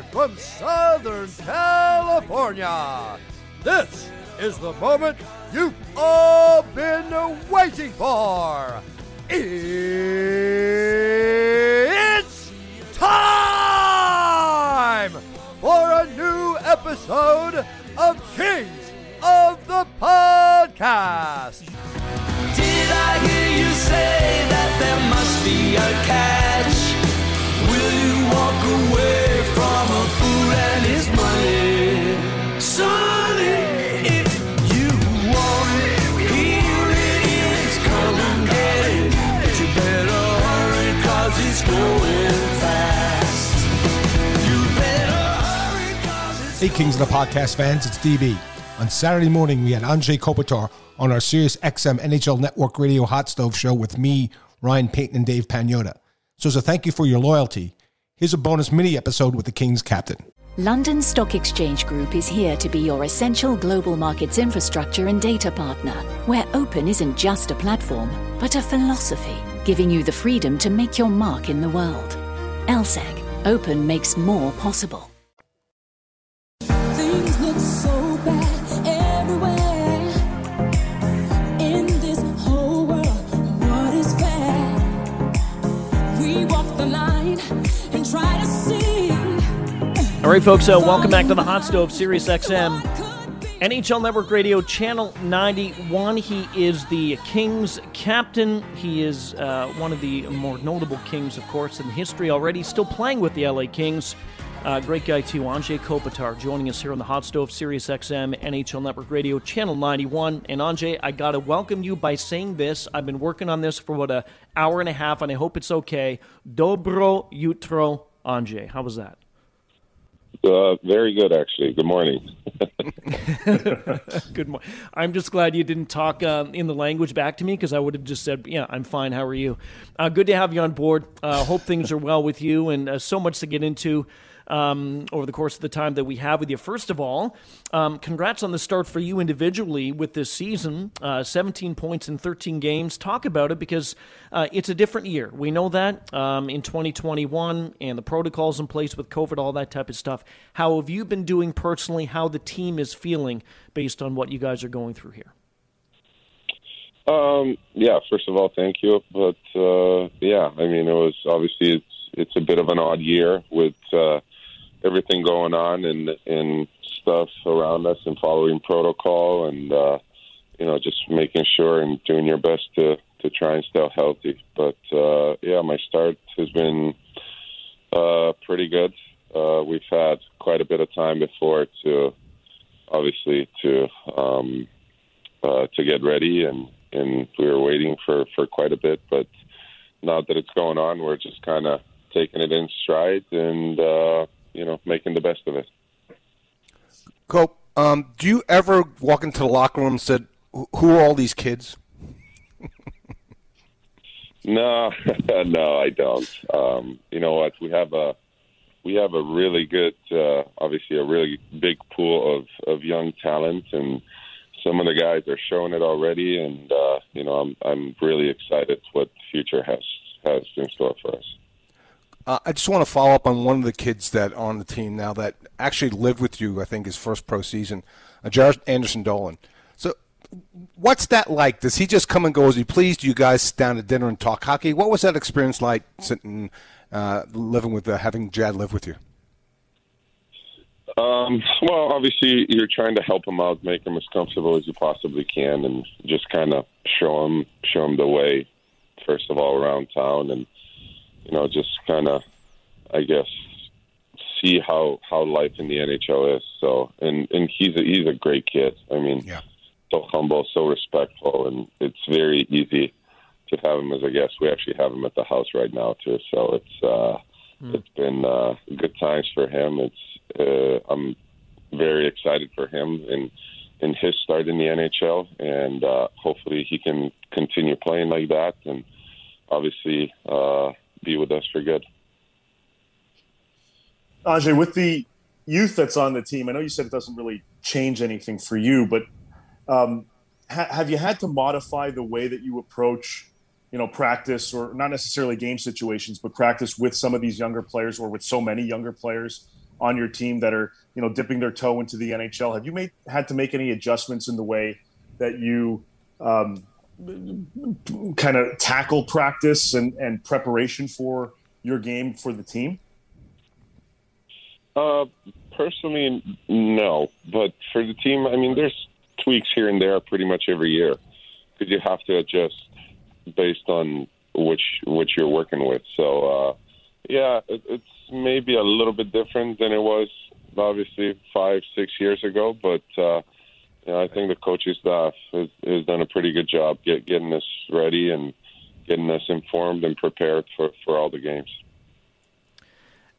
Live from Southern California. This is the moment you've all been waiting for. It's time for a new episode of Kings of the Podcast. Did I hear you say that there must be a catch? Kings of the Podcast fans, it's DB. On Saturday morning, we had Anže Kopitar on our Sirius XM NHL Network Radio Hot Stove show with me, Ryan Payton, and Dave Pagnotta. So, as a thank you for your loyalty, here's a bonus mini episode with the Kings captain. London Stock Exchange Group is here to be your essential global markets infrastructure and data partner, where open isn't just a platform, but a philosophy, giving you the freedom to make your mark in the world. LSEG, open makes more possible. All right, folks, uh, welcome back to the Hot Stove Sirius XM. NHL Network Radio, Channel 91. He is the Kings captain. He is uh, one of the more notable Kings, of course, in history already. Still playing with the LA Kings. Uh, great guy, too. Anže Kopitar joining us here on the Hot Stove Sirius XM, NHL Network Radio, Channel 91. And Anže, I got to welcome you by saying this. I've been working on this for, what, a hour and a half, and I hope it's okay. Dobro jutro, Anže. How was that? Uh, very good, actually. Good morning. Good morning. I'm just glad you didn't talk um, in the language back to me because I would have just said, "Yeah, I'm fine. How are you?" Uh, good to have you on board. Uh, hope things are well with you, and uh, so much to get into um, over the course of the time that we have with you. First of all, um, congrats on the start for you individually with this season. Uh, 17 points in 13 games. Talk about it because uh, it's a different year. We know that um, in 2021 and the protocols in place with COVID, all that type of stuff. How have you been doing personally? How the team is feeling based on what you guys are going through here? Um, yeah, first of all, thank you. But uh, yeah, I mean, it was obviously it's it's a bit of an odd year with uh, everything going on and and stuff around us and following protocol and uh, you know just making sure and doing your best to to try and stay healthy. But uh, yeah, my start has been uh, pretty good. Uh, we've had quite a bit of time before to obviously to um, uh, to get ready and and we were waiting for for quite a bit but now that it's going on we're just kind of taking it in stride and uh, you know making the best of it Cope, um, do you ever walk into the locker room and said, "Who are all these kids?" no no I don't um, you know what we have a we have a really good uh, obviously a really big pool of of young talent and some of the guys are showing it already, and uh, you know I'm I'm really excited what the future has has in store for us. Uh, I just want to follow up on one of the kids that on the team now that actually lived with you. I think his first pro season, uh, Jaret Anderson Dolan. So, what's that like? Does he just come and go as he please? Do you guys sit down to dinner and talk hockey? What was that experience like sitting, uh, living with uh, having Jad live with you? Um, well, obviously, you're trying to help him out, make him as comfortable as you possibly can, and just kind of show him show him the way. First of all, around town, and you know, just kind of, I guess, see how how life in the NHL is. So, and and he's a, he's a great kid. I mean, yeah. so humble, so respectful, and it's very easy to have him as a guest. We actually have him at the house right now too. So it's uh, it's been uh, good times for him. It's uh, I'm very excited for him and in his start in the NHL, and uh, hopefully he can continue playing like that, and obviously uh, be with us for good. Ajay, with the youth that's on the team, I know you said it doesn't really change anything for you, but um, ha- have you had to modify the way that you approach, you know, practice or not necessarily game situations, but practice with some of these younger players or with so many younger players on your team that are, you know, dipping their toe into the NHL? Have you made had to make any adjustments in the way that you um, kind of tackle practice and, and preparation for your game for the team? Uh, personally, no. But for the team, I mean, there's tweaks here and there pretty much every year because you have to adjust based on which which you're working with. So, uh, yeah, it, it's maybe a little bit different than it was obviously five, six years ago. But uh, you know, I think the coaching staff has, has done a pretty good job get, getting us ready and getting us informed and prepared for, for all the games.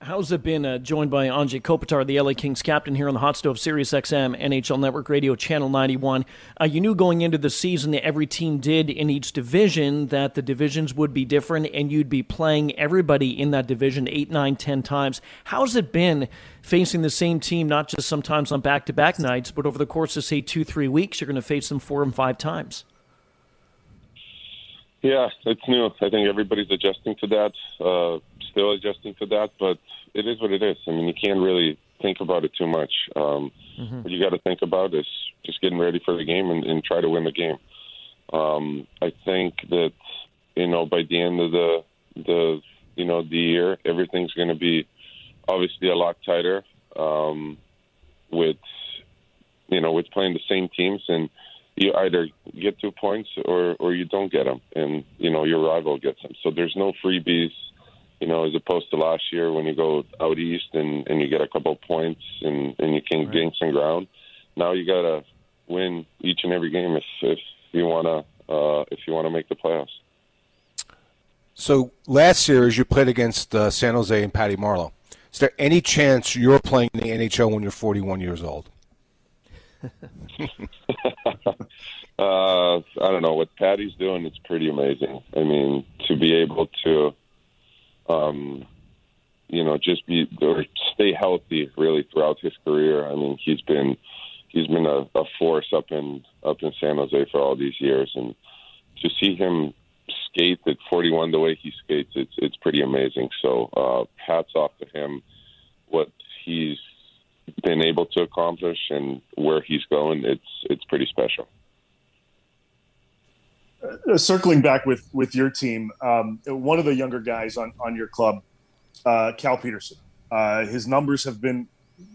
How's it been uh, joined by Anže Kopitar, the LA Kings captain, here on the Hot Stove Sirius XM NHL Network Radio Channel 91? Uh, you knew going into the season that every team did in each division that the divisions would be different and you'd be playing everybody in that division eight, nine, ten times. How's it been facing the same team, not just sometimes on back to back nights, but over the course of, say, two, three weeks, you're going to face them four and five times? Yeah, it's new. I think everybody's adjusting to that, uh, still adjusting to that, but it is what it is. I mean, you can't really think about it too much. Um, Mm-hmm. What you got to think about is just getting ready for the game and, and try to win the game. Um, I think that you know by the end of the the you know the year, everything's going to be obviously a lot tighter um, with you know with playing the same teams and you either get two points or or you don't get them, and you know your rival gets them. So there's no freebies, you know, as opposed to last year when you go out east and and you get a couple points and and you can gain some ground. Now you got to win each and every game if if you want to uh, if you want to make the playoffs. So last series you played against uh, San Jose and Patty Marleau. Is there any chance you're playing in the NHL when you're 41 years old? uh, I don't know what Patty's doing. It's pretty amazing. I mean, to be able to, um, you know, just be or stay healthy really throughout his career. I mean, he's been he's been a, a force up in up in San Jose for all these years, and to see him skate at 41 the way he skates, it's it's pretty amazing. So uh, hats off to him. What he's been able to accomplish and where he's going, it's it's pretty special. Uh, circling back with with your team, um, one of the younger guys on on your club, uh, Cal Petersen. Uh, his numbers have been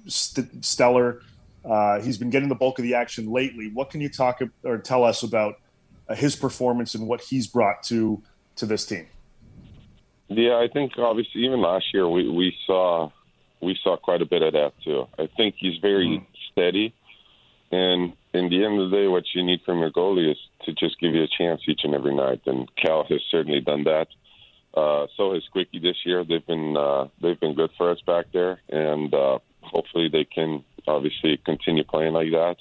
st- stellar. Uh, he's been getting the bulk of the action lately. What can you talk or tell us about uh, his performance and what he's brought to to this team? Yeah, I think obviously even last year we we saw we saw quite a bit of that too. I think he's very steady, and in the end of the day, what you need from your goalie is to just give you a chance each and every night. And Cal has certainly done that. Uh, so has Quickie this year. They've been uh, they've been good for us back there, and uh, hopefully they can obviously continue playing like that.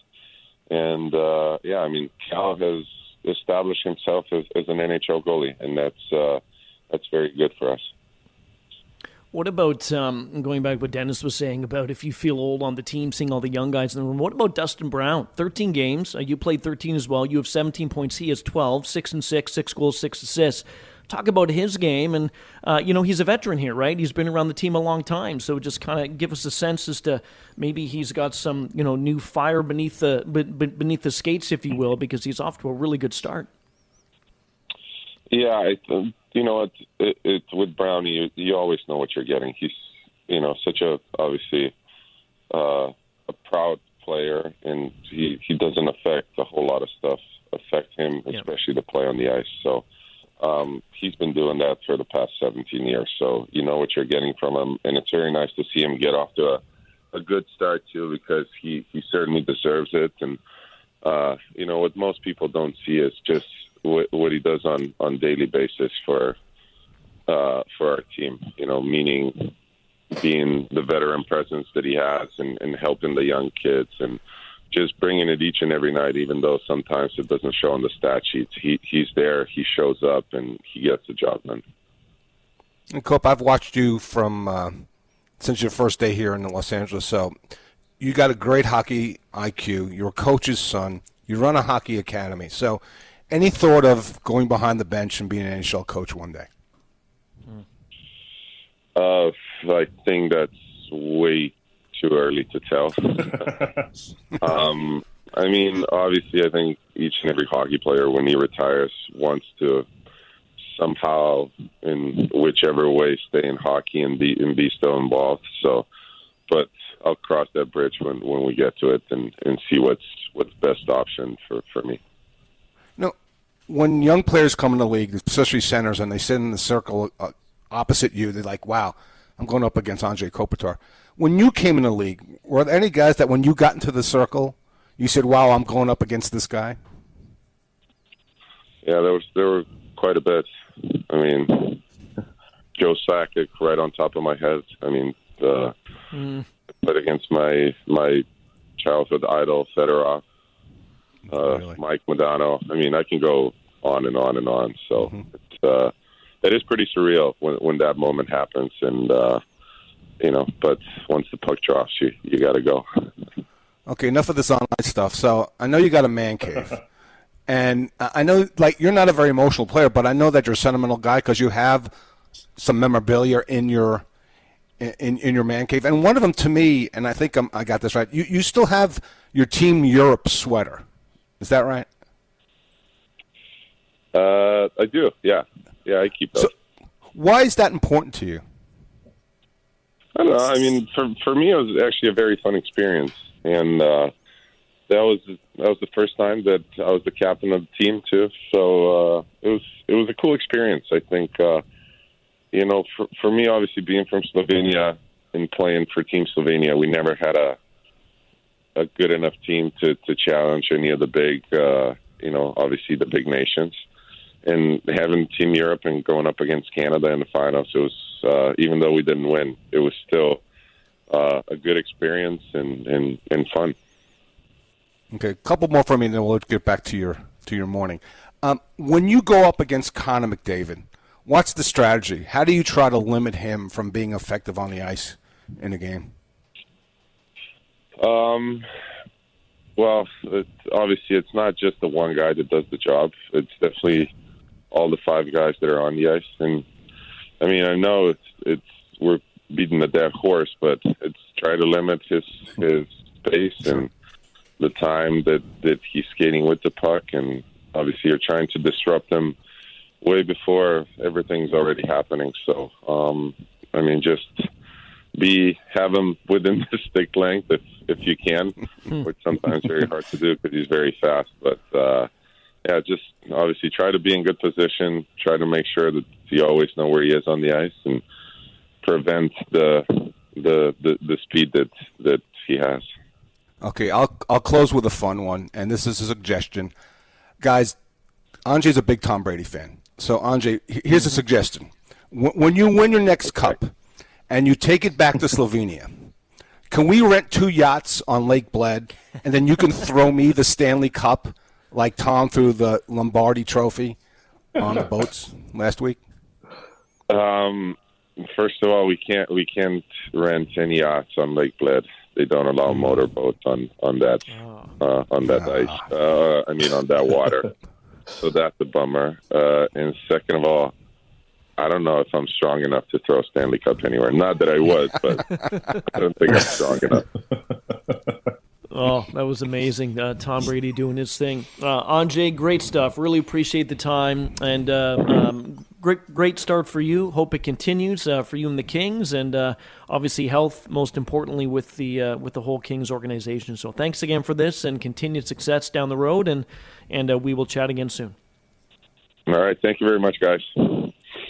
And uh, yeah, I mean Cal has established himself as, as an NHL goalie, and that's uh, that's very good for us. What about um, going back to what Dennis was saying about if you feel old on the team, seeing all the young guys in the room? What about Dustin Brown? 13 games. Uh, you played 13 as well. You have 17 points. He has 12, 6 and 6, 6 goals, 6 assists. Talk about his game. And, uh, you know, he's a veteran here, right? He's been around the team a long time. So just kind of give us a sense as to maybe he's got some, you know, new fire beneath the, beneath the skates, if you will, because he's off to a really good start. Yeah, it, um, you know, it's it, it, with Brownie, you, you always know what you're getting. He's, you know, such a obviously uh, a proud player, and he he doesn't affect a whole lot of stuff affect him, especially to play on the ice. So um, he's been doing that for the past 17 years. So you know what you're getting from him, and it's very nice to see him get off to a, a good start too, because he he certainly deserves it. And uh, you know what most people don't see is just what, what he does on on daily basis for uh, for our team. You know, meaning being the veteran presence that he has and, and helping the young kids and just bringing it each and every night, even though sometimes it doesn't show on the stat sheets. He he's there, he shows up, and he gets the job done. And Cope, I've watched you from uh, since your first day here in Los Angeles. So you got a great hockey IQ. You're a coach's son. You run a hockey academy. So any thought of going behind the bench and being an NHL coach one day? Uh, I think that's way too early to tell. um, I mean, obviously, I think each and every hockey player, when he retires, wants to somehow, in whichever way, stay in hockey and be and be still involved. So, but I'll cross that bridge when when we get to it and and see what's what's best option for for me. No, when young players come in the league, especially centers, and they sit in the circle uh, opposite you, they're like, "Wow, I'm going up against Andre Kopitar." When you came in the league, were there any guys that when you got into the circle, you said, "Wow, I'm going up against this guy"? Yeah, there was there were quite a bit. I mean, Joe Sakic right on top of my head. I mean, uh, Mm. played against my my childhood idol Fedorov, uh, Mike Modano. I mean, I can go on and on and on. So it's uh, it is pretty surreal when when that moment happens, and uh, you know. But once the puck drops, you you got to go. Okay, enough of this online stuff. So I know you got a man cave, and I I know like you're not a very emotional player, but I know that you're a sentimental guy because you have some memorabilia in your in in your man cave, and one of them to me, and I think I'm, I got this right. You you still have your Team Europe sweater, is that right? Uh, I do. Yeah, yeah. I keep those. Why is that important to you? I don't know. I mean, for for me, it was actually a very fun experience, and uh, that was that was the first time that I was the captain of the team too. So uh, it was it was a cool experience. I think uh, you know, for for me, obviously being from Slovenia and playing for Team Slovenia, we never had a a good enough team to to challenge any of the big, uh, you know, obviously the big nations. And having Team Europe and going up against Canada in the finals, it was uh, even though we didn't win, it was still uh, a good experience and, and, and fun. Okay, a couple more from me, and then we'll get back to your to your morning. Um, when you go up against Connor McDavid, what's the strategy? How do you try to limit him from being effective on the ice in a game? Um, well, it, obviously, it's not just the one guy that does the job. It's definitely all the five guys that are on the ice. And I mean, I know it's it's we're beating the dead horse, but it's try to limit his his space and the time that that he's skating with the puck, and obviously, you're trying to disrupt him way before everything's already happening. So, um, I mean, just be have him within the stick length if if you can, which sometimes very hard to do because he's very fast. But uh, yeah, just obviously try to be in good position. Try to make sure that you always know where he is on the ice and prevent the the the, the speed that that he has. Okay, I'll I'll close with a fun one, and this is a suggestion, guys. Andre's a big Tom Brady fan, so Andre, here's a suggestion: when, when you win your next cup, and you take it back to Slovenia, can we rent two yachts on Lake Bled, and then you can throw me the Stanley Cup like Tom threw the Lombardi Trophy on the boats last week? Um, first of all, we can't we can't rent any yachts on Lake Bled. They don't allow motorboats on on that uh, on that ice. Uh, I mean, on that water. so that's a bummer. Uh, and second of all, I don't know if I'm strong enough to throw a Stanley Cup anywhere. Not that I was, but I don't think I'm strong enough. Oh, that was amazing. Uh, Tom Brady doing his thing. Uh, Anže, great stuff. Really appreciate the time and uh, um, great great start for you. Hope it continues uh, for you and the Kings, and uh, obviously health most importantly with the uh, with the whole Kings organization. So thanks again for this, and continued success down the road, and and uh, we will chat again soon. All right. Thank you very much, guys.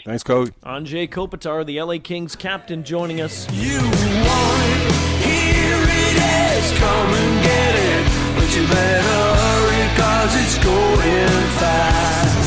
Thanks, Coach. Anže Kopitar, the LA Kings captain, joining us. You want it, here it is, come and get it, but you better hurry cause it's going fast.